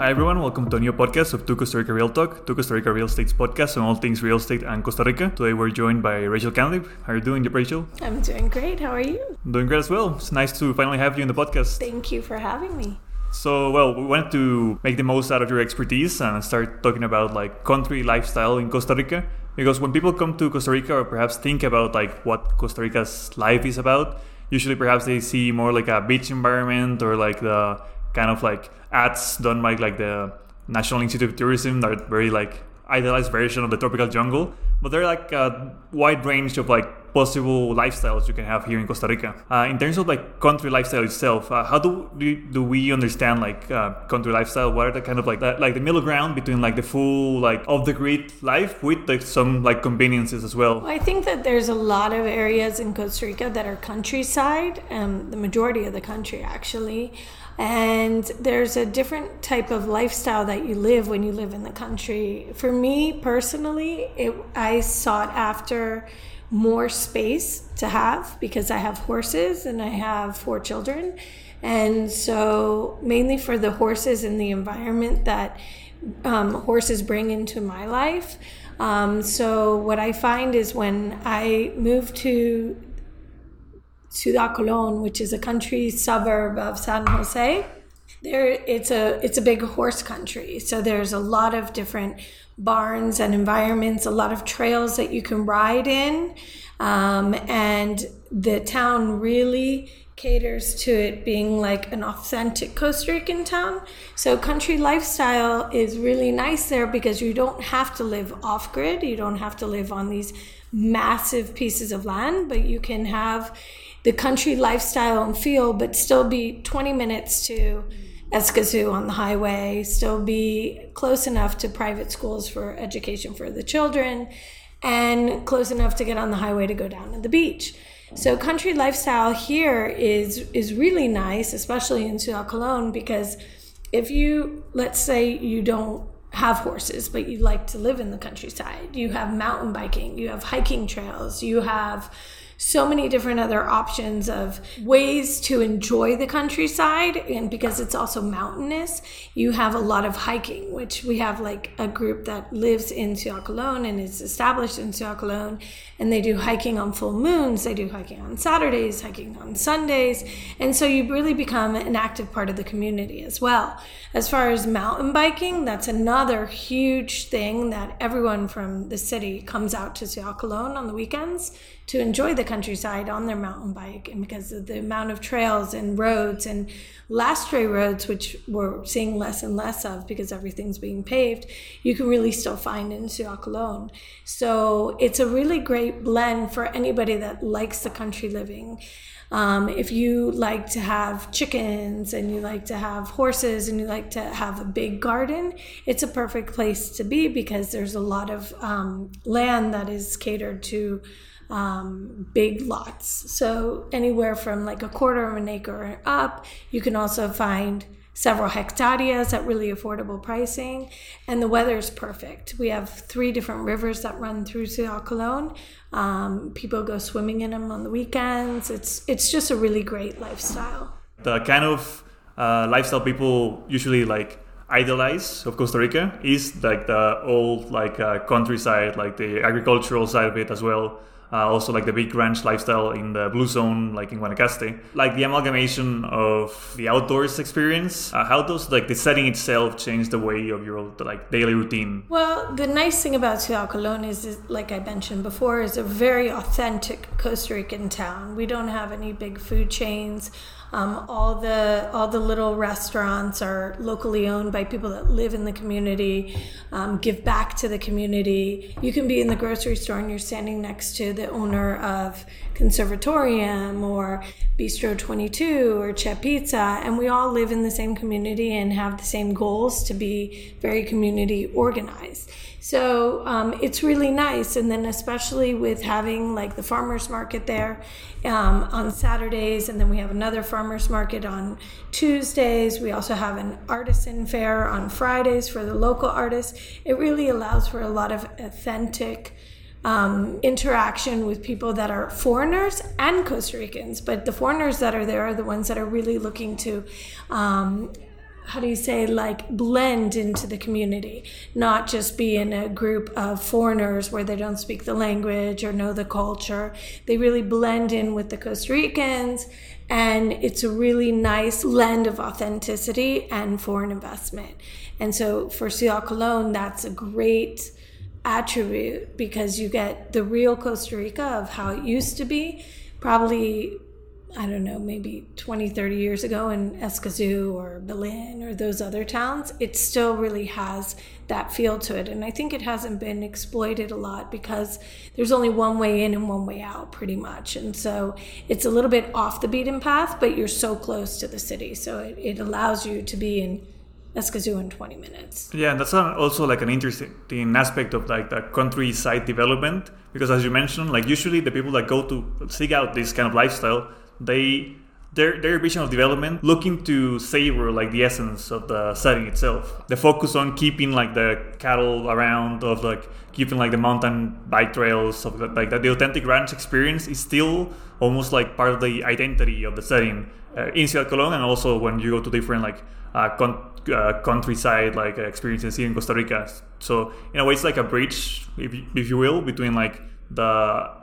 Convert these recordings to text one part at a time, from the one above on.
Hi everyone, welcome to a new podcast of Tu Costa Rica Real Talk, Tu Costa Rica Real Estate's podcast on all things real estate and Costa Rica. Today we're joined by Rachel Candib. How are you doing, Rachel? I'm doing great. How are you? I'm doing great as well. It's nice to finally have you in the podcast. Thank you for having me. So, well, we wanted to make the most out of your expertise and start talking about like country lifestyle in Costa Rica. Because when people come to Costa Rica or perhaps think about like what Costa Rica's life is about, usually perhaps they see more like a beach environment or like the kind of like ads done by like the National Institute of Tourism that are very like idealized version of the tropical jungle. But there are like a wide range of like possible lifestyles you can have here in Costa Rica. Uh, in terms of like country lifestyle itself, uh, how do, do do we understand like uh, country lifestyle? What are the kind of like that, like the middle ground between like the full like off the grid life with like some like conveniences as well? well? I think that there's a lot of areas in Costa Rica that are countryside, and the majority of the country actually. And there's a different type of lifestyle that you live when you live in the country. For me personally, it, I sought after more space to have because I have horses and I have four children. And so, mainly for the horses and the environment that um, horses bring into my life. Um, so, what I find is when I move to Ciudad Colon, which is a country suburb of San Jose. There, it's a it's a big horse country, so there's a lot of different barns and environments, a lot of trails that you can ride in, um, and the town really caters to it being like an authentic Costa Rican town. So country lifestyle is really nice there because you don't have to live off grid, you don't have to live on these massive pieces of land, but you can have the country lifestyle and feel, but still be 20 minutes to Escazú on the highway, still be close enough to private schools for education for the children, and close enough to get on the highway to go down to the beach. So country lifestyle here is is really nice, especially in Ciudad Colon, because if you let's say you don't have horses, but you like to live in the countryside, you have mountain biking, you have hiking trails, you have so many different other options of ways to enjoy the countryside. And because it's also mountainous, you have a lot of hiking, which we have like a group that lives in Colon and is established in Colon. And they do hiking on full moons, they do hiking on Saturdays, hiking on Sundays. And so you really become an active part of the community as well. As far as mountain biking, that's another huge thing that everyone from the city comes out to Colon on the weekends to enjoy the countryside on their mountain bike and because of the amount of trails and roads and lastre roads which we're seeing less and less of because everything's being paved you can really still find in Ciudad Colon so it's a really great blend for anybody that likes the country living. Um, if you like to have chickens and you like to have horses and you like to have a big garden, it's a perfect place to be because there's a lot of um, land that is catered to um, big lots. So anywhere from like a quarter of an acre up, you can also find several hectareas at really affordable pricing. And the weather is perfect. We have three different rivers that run through Ciudad Colon um, people go swimming in them on the weekends. It's it's just a really great lifestyle. The kind of uh, lifestyle people usually like idolize of Costa Rica is like the old like uh, countryside like the agricultural side of it as well uh, also like the big ranch lifestyle in the blue zone like in guanacaste. Like the amalgamation of the outdoors experience uh, how does like the setting itself change the way of your like daily routine? Well the nice thing about Ciudad Colon is, is like i mentioned before is a very authentic costa rican town. We don't have any big food chains um, all the all the little restaurants are locally owned by people that live in the community, um, give back to the community. You can be in the grocery store and you're standing next to the owner of Conservatorium or Bistro 22 or Che Pizza, and we all live in the same community and have the same goals to be very community organized. So um, it's really nice. And then, especially with having like the farmers market there um, on Saturdays, and then we have another farmers market on Tuesdays. We also have an artisan fair on Fridays for the local artists. It really allows for a lot of authentic. Um, interaction with people that are foreigners and Costa Ricans, but the foreigners that are there are the ones that are really looking to um, how do you say like blend into the community not just be in a group of foreigners where they don't speak the language or know the culture. They really blend in with the costa ricans and it's a really nice blend of authenticity and foreign investment. And so for Ciudad Colon that's a great attribute because you get the real costa rica of how it used to be probably I don't know, maybe 20, 30 years ago in Escazú or Belen or those other towns, it still really has that feel to it. And I think it hasn't been exploited a lot because there's only one way in and one way out, pretty much. And so it's a little bit off the beaten path, but you're so close to the city. So it, it allows you to be in Escazú in 20 minutes. Yeah, and that's also like an interesting aspect of like the countryside development because as you mentioned, like usually the people that go to seek out this kind of lifestyle they their their vision of development looking to savor like the essence of the setting itself. The focus on keeping like the cattle around, of like keeping like the mountain bike trails, of like that. The authentic ranch experience is still almost like part of the identity of the setting uh, in Ciudad Colon, and also when you go to different like uh, con- uh, countryside like experiences here in Costa Rica. So in a way, it's like a bridge, if you, if you will, between like the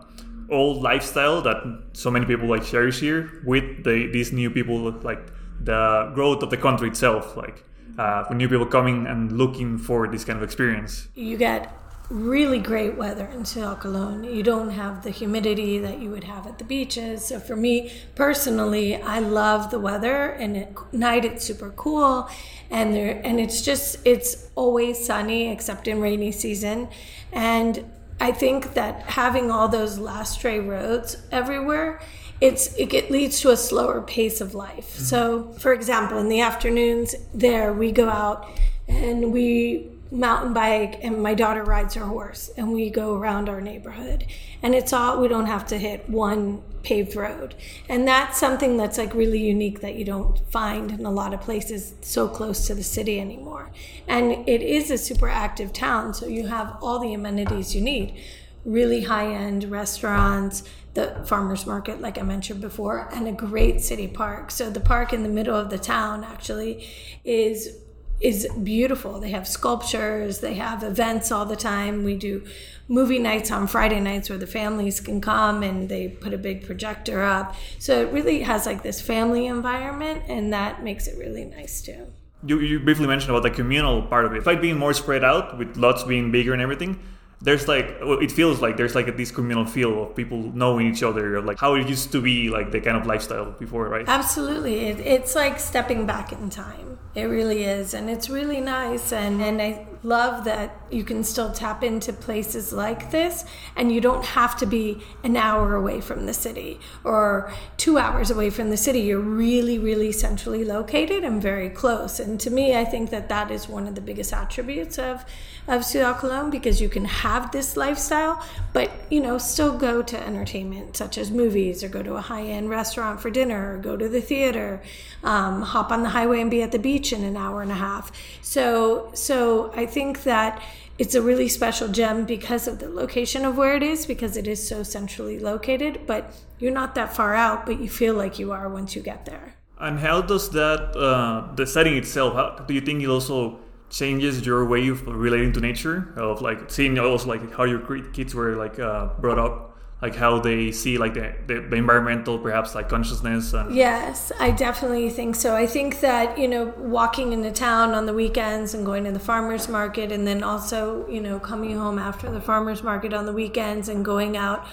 old lifestyle that so many people like cherish here with the, these new people like the growth of the country itself like uh, new people coming and looking for this kind of experience you get really great weather in Ciudad. You don't have the humidity that you would have at the beaches. So for me personally, I love the weather and at night it's super cool and there and it's just it's always sunny except in rainy season and I think that having all those lastre roads everywhere, it's it leads to a slower pace of life. Mm-hmm. So, for example, in the afternoons, there we go out and we mountain bike and my daughter rides her horse and we go around our neighborhood. And it's all we don't have to hit one paved road. And that's something that's like really unique that you don't find in a lot of places so close to the city anymore. And it is a super active town so you have all the amenities you need. Really high end restaurants the farmers market like i mentioned before and a great city park. So the park in the middle of the town actually is is beautiful. They have sculptures, they have events all the time. We do movie nights on Friday nights where the families can come and they put a big projector up. So it really has like this family environment and that makes it really nice too. You, you briefly mentioned about the communal part of it. It's like being more spread out with lots being bigger and everything there's like it feels like there's like a, this communal feel of people knowing each other of like how it used to be like the kind of lifestyle before right? Absolutely. It, it's like stepping back in time. It really is. And it's really nice. And and i love that you can still tap into places like this and you don't have to be an hour away from the city or two hours away from the city. You're really really centrally located and very close. And to me i think that that is one of the biggest attributes of of ciudad colon because you can have this lifestyle but you know still go to entertainment such as movies or go to a high-end restaurant for dinner or go to the theater um, hop on the highway and be at the beach in an hour and a half so so i think that it's a really special gem because of the location of where it is, because it is so centrally located. But you're not that far out, but you feel like you are once you get there. And how does that, uh, the setting itself, how, do you think it also changes your way of relating to nature? Of like seeing also like how your kids were like uh, brought up? Like how they see like the, the, the, environmental perhaps like consciousness and yes i definitely think so. I think that you know walking into town on the weekends and going to the farmers market and then also you know coming home after the farmers market on the weekends and going out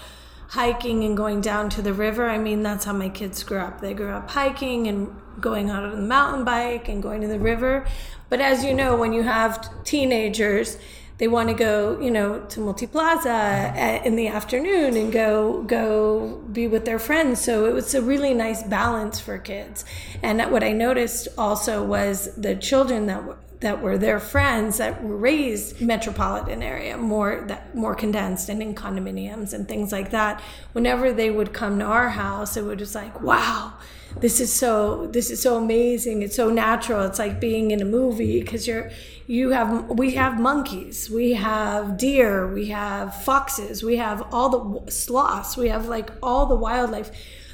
hiking and going down to the river i mean that's how my kids grew up. They grew up hiking and going out on the mountain bike and going to the river. But as you know when you have teenagers they want to go, you know, to Multiplaza in the afternoon and go go be with their friends. So it was a really nice balance for kids. And what I noticed also was the children that that were their friends that were raised metropolitan area more that more condensed and in condominiums and things like that whenever they would come to our house it was just like wow this is so this is so amazing it's so natural it's like being in a movie because you're you have we have monkeys we have deer we have foxes we have all the sloths we have like all the wildlife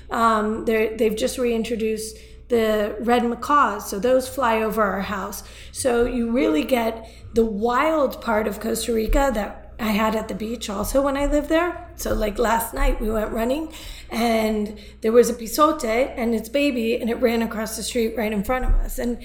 um, they've just reintroduced the red macaws. So those fly over our house. So you really get the wild part of Costa Rica that I had at the beach also when I lived there. So like last night we went running and there was a pizote and its baby and it ran across the street right in front of us. And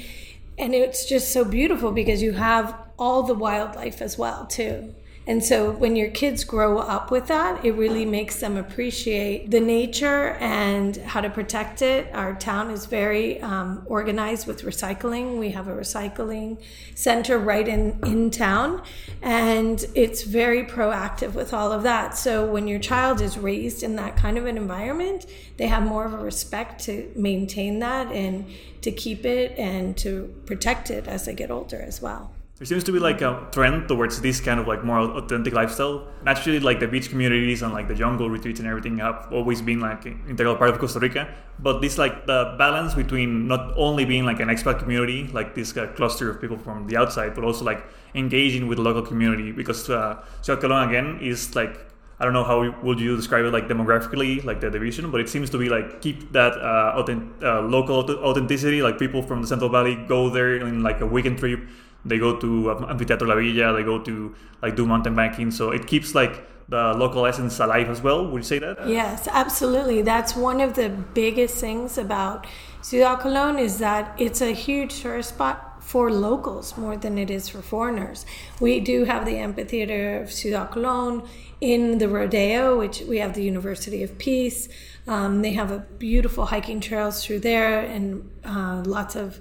and it's just so beautiful because you have all the wildlife as well too. And so when your kids grow up with that, it really makes them appreciate the nature and how to protect it. Our town is very um, organized with recycling. We have a recycling center right in, in town, and it's very proactive with all of that. So when your child is raised in that kind of an environment, they have more of a respect to maintain that and to keep it and to protect it as they get older as well. There seems to be like a trend towards this kind of like more authentic lifestyle. Naturally, like the beach communities and like the jungle retreats and everything have always been like an integral part of Costa Rica. But this like the balance between not only being like an expat community, like this uh, cluster of people from the outside, but also like engaging with the local community because uh, Ciudad again is like I don't know how would you describe it like demographically, like the division, but it seems to be like keep that uh, authentic, uh, local authenticity. Like people from the Central Valley go there in like a weekend trip they go to Amphitheatro La Villa, they go to like do mountain biking. So it keeps like the local essence alive as well. Would you say that? Yes, absolutely. That's one of the biggest things about Ciudad Colón is that it's a huge tourist spot for locals more than it is for foreigners. We do have the amphitheater of Ciudad Colón in the Rodeo, which we have the University of Peace. Um, they have a beautiful hiking trails through there and uh, lots of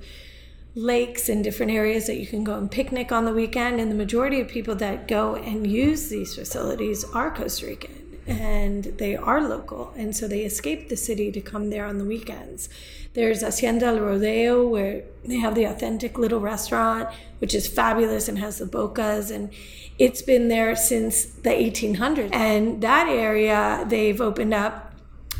lakes and different areas that you can go and picnic on the weekend. And the majority of people that go and use these facilities are Costa Rican and they are local. And so they escape the city to come there on the weekends. There's Hacienda El Rodeo, where they have the authentic little restaurant, which is fabulous and has the bocas. And it's been there since the 1800s. And that area, they've opened up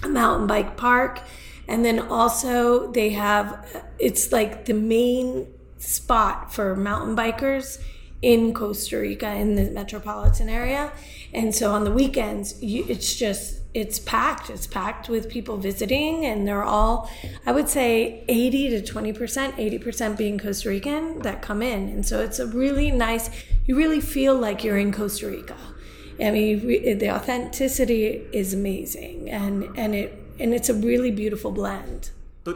a mountain bike park and then also they have it's like the main spot for mountain bikers in Costa Rica in the metropolitan area. And so on the weekends, you, it's just it's packed. It's packed with people visiting, and they're all, I would say, 80 to 20 percent, 80 percent being Costa Rican that come in. And so it's a really nice. You really feel like you're in Costa Rica. I mean, the authenticity is amazing, and and it and it's a really beautiful blend.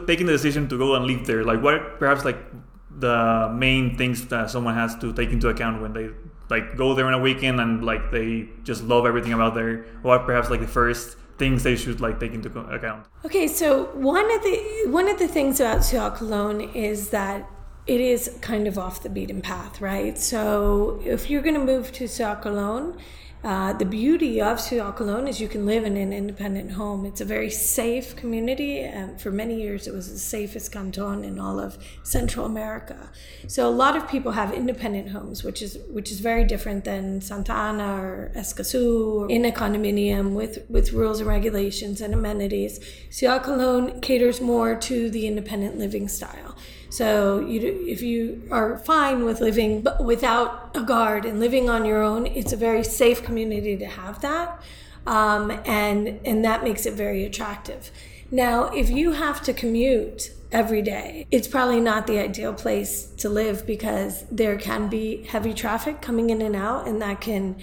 Taking the decision to go and live there, like what perhaps like the main things that someone has to take into account when they like go there on a weekend and like they just love everything about there. What perhaps like the first things they should like take into account? Okay, so one of the one of the things about Ciudad Colón is that it is kind of off the beaten path, right? So if you're going to move to Ciudad Colón, uh, the beauty of Ciudad Colón is you can live in an independent home. It's a very safe community, and for many years it was the safest canton in all of Central America. So a lot of people have independent homes, which is which is very different than Santa Ana or Escazú, or in a condominium with with rules and regulations and amenities. Ciudad Colón caters more to the independent living style. So you, if you are fine with living without a guard and living on your own, it's a very safe community to have that, um, and and that makes it very attractive. Now, if you have to commute every day, it's probably not the ideal place to live because there can be heavy traffic coming in and out, and that can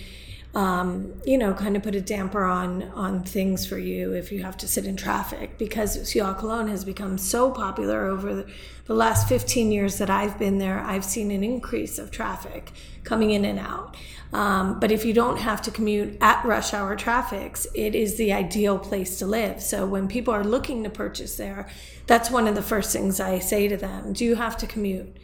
um, you know, kind of put a damper on on things for you if you have to sit in traffic because Ciudad Colón has become so popular over the, the last 15 years that I've been there. I've seen an increase of traffic coming in and out. Um, but if you don't have to commute at rush hour traffics, it is the ideal place to live. So when people are looking to purchase there, that's one of the first things I say to them: Do you have to commute?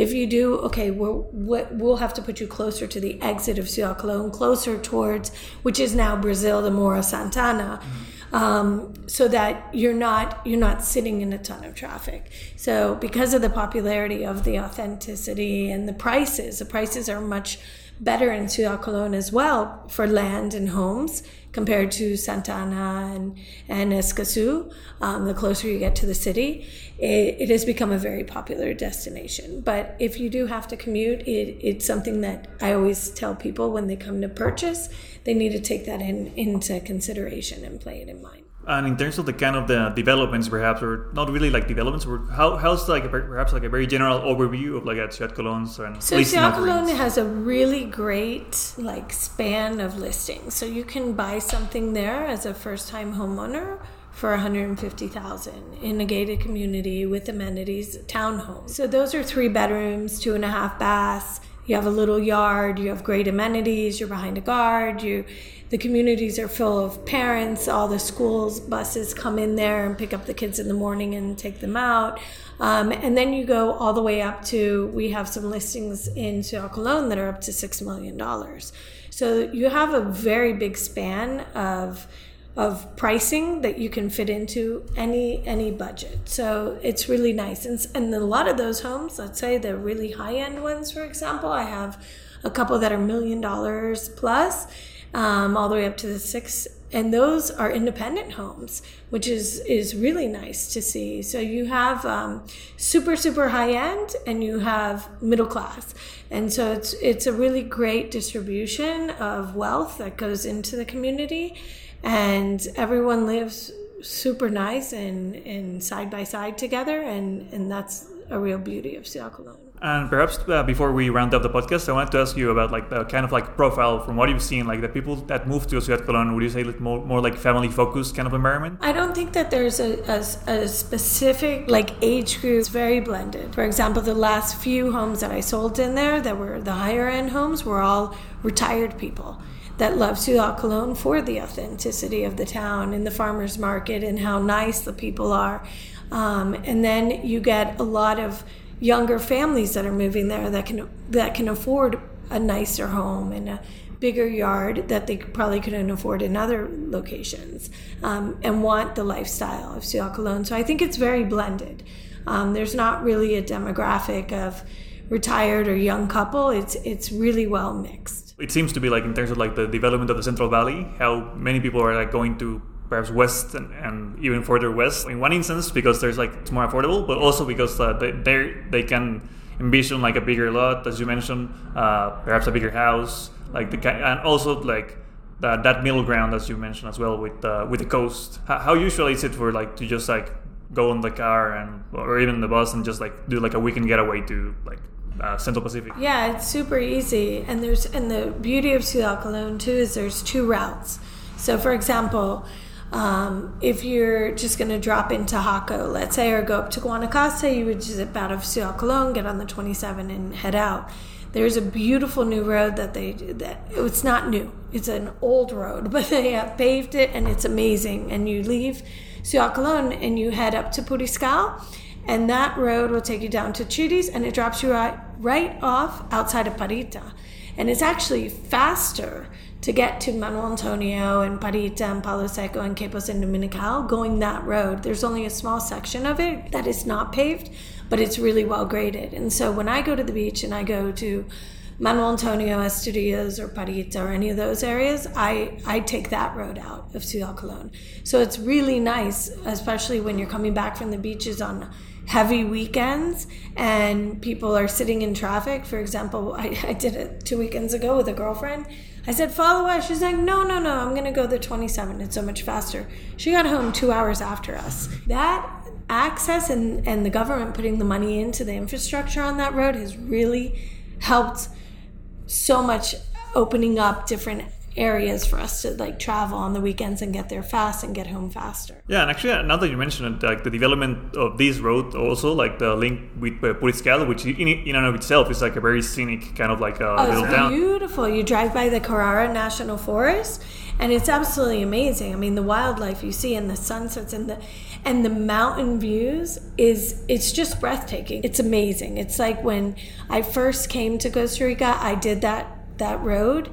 If you do, okay, we'll, we'll have to put you closer to the exit of Ciudad Colón, closer towards, which is now Brazil de Mora Santana. Um, so that you're not you're not sitting in a ton of traffic. So because of the popularity of the authenticity and the prices, the prices are much better in Ciudad Colón as well for land and homes compared to Santa Ana and, and Escazú. Um, the closer you get to the city, it, it, has become a very popular destination. But if you do have to commute, it, it's something that I always tell people when they come to purchase, they need to take that in, into consideration and play it in mind. And in terms of the kind of the developments, perhaps, or not really like developments, or how how's like a, perhaps like a very general overview of like at Ciudad Colón's and so Ciudad Colón has a really great like span of listings. So you can buy something there as a first time homeowner for 150,000 in a gated community with amenities, townhome. So those are three bedrooms, two and a half baths. You have a little yard. You have great amenities. You're behind a guard. You the communities are full of parents. All the schools buses come in there and pick up the kids in the morning and take them out. Um, and then you go all the way up to we have some listings in Ciudad Colón that are up to six million dollars. So you have a very big span of of pricing that you can fit into any any budget. So it's really nice. And, and a lot of those homes, let's say the really high end ones, for example, I have a couple that are million dollars plus um, all the way up to the six and those are independent homes which is is really nice to see so you have um, super super high end and you have middle class and so it's it's a really great distribution of wealth that goes into the community and everyone lives super nice and and side by side together and and that's a real beauty of Colón. And perhaps uh, before we round up the podcast, I wanted to ask you about like the kind of like profile from what you've seen, like the people that moved to Ciudad Colón. Would you say like more, more like family focused kind of environment? I don't think that there's a, a, a specific like age group. It's very blended. For example, the last few homes that I sold in there that were the higher end homes were all retired people that love Ciudad Colón for the authenticity of the town and the farmers market and how nice the people are. Um, and then you get a lot of younger families that are moving there that can that can afford a nicer home and a bigger yard that they probably couldn't afford in other locations um, and want the lifestyle of Ciudad Colón. So I think it's very blended. Um, there's not really a demographic of retired or young couple. It's it's really well mixed. It seems to be like in terms of like the development of the Central Valley, how many people are like going to perhaps west and, and, even further west. In one instance, because there's like it's more affordable, but also because uh, they they can envision like a bigger lot, as you mentioned, uh, perhaps a bigger house, like the and also like that that middle ground as you mentioned as well with uh, with the coast. How, how usually is it for like to just like go in the car and or even the bus and just like do like a weekend getaway to like uh, Central Pacific. Yeah, it's super easy, and there's and the beauty of Ciudad Colón too is there's two routes. So, for example, um, if you're just going to drop into Jaco, let's say, or go up to Guanacaste, you would zip out of Ciudad Colón, get on the 27 and head out. There's a beautiful new road that they that it's not new. It's an old road, but they have paved it and it's amazing. And you leave Ciudad Colón and you head up to Puriscal, and that road will take you down to Chires and it drops you right, right off outside of Parrita. And it's actually faster to get to Manuel Antonio and Parrita and Palo Seco and Quepos and Dominical going that road. There's only a small section of it that is not paved, but it's really well graded. And so when I go to the beach and I go to Manuel Antonio, Esterillos, or Parrita, or any of those areas, I, I take that road out of Ciudad Colón. So it's really nice, especially when you're coming back from the beaches on heavy weekends and people are sitting in traffic. For example, I, I did it two weekends ago with a girlfriend I said, follow us. She's like, no, no, no, I'm going to go the 27. It's so much faster. She got home two hours after us. That access and, and the government putting the money into the infrastructure on that road has really helped so much opening up different areas for us to like travel on the weekends and get there fast and get home faster. Yeah, and actually, now that you mentioned it, like the development of this road, also like the link with uh, Puriscal, which in, in and of itself is like a very scenic kind of like a oh, little it's town. Beautiful. You drive by the Carara National Forest, and it's absolutely amazing. I mean, the wildlife you see and the sunsets and the and the mountain views is it's just breathtaking. It's amazing. It's like when I first came to Costa Rica, I did that that road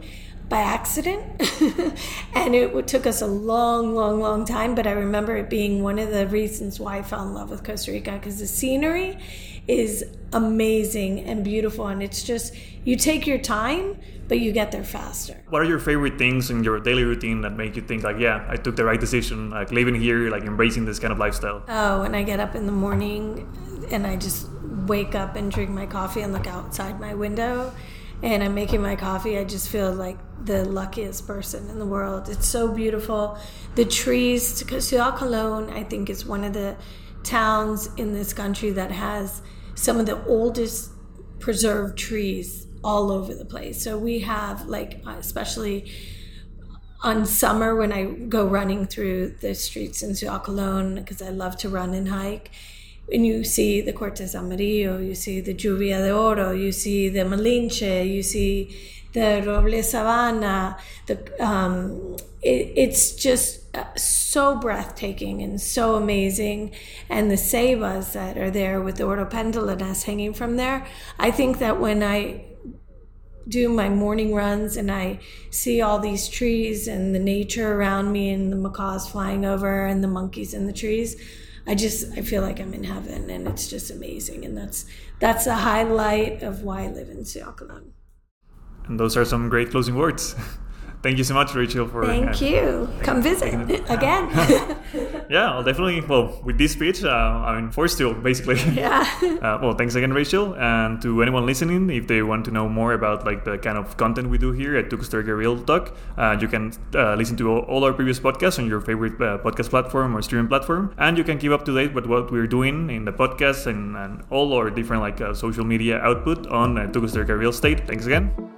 by accident. and it took us a long, long, long time. But I remember it being one of the reasons why I fell in love with Costa Rica because the scenery is amazing and beautiful. And it's just, you take your time, but you get there faster. What are your favorite things in your daily routine that make you think, like, yeah, I took the right decision, like living here, like embracing this kind of lifestyle? Oh, when I get up in the morning and I just wake up and drink my coffee and look outside my window and I'm making my coffee, I just feel like the luckiest person in the world. It's so beautiful. The trees, Ciudad Colon, I think, is one of the towns in this country that has some of the oldest preserved trees all over the place. So we have, like, especially on summer when I go running through the streets in Ciudad Colon, because I love to run and hike and you see the Cortez Amarillo, you see the Lluvia de Oro, you see the Malinche, you see the Roble Sabana. The, um, it, it's just uh, so breathtaking and so amazing. And the ceibas that are there with the Oropendola hanging from there. I think that when I do my morning runs and I see all these trees and the nature around me and the macaws flying over and the monkeys in the trees, I just I feel like I'm in heaven and it's just amazing and that's that's the highlight of why I live in Colon. And those are some great closing words. Thank you so much, Rachel, for thank uh, you. Come visit again. yeah, I'll definitely. Well, with this speech, uh, I'm forced to basically. Yeah. uh, well, thanks again, Rachel, and to anyone listening. If they want to know more about like the kind of content we do here at Rica Real Talk, uh, you can uh, listen to all our previous podcasts on your favorite uh, podcast platform or streaming platform, and you can keep up to date with what we're doing in the podcast and, and all our different like social media output on uh, Costa Real Estate. Thanks again.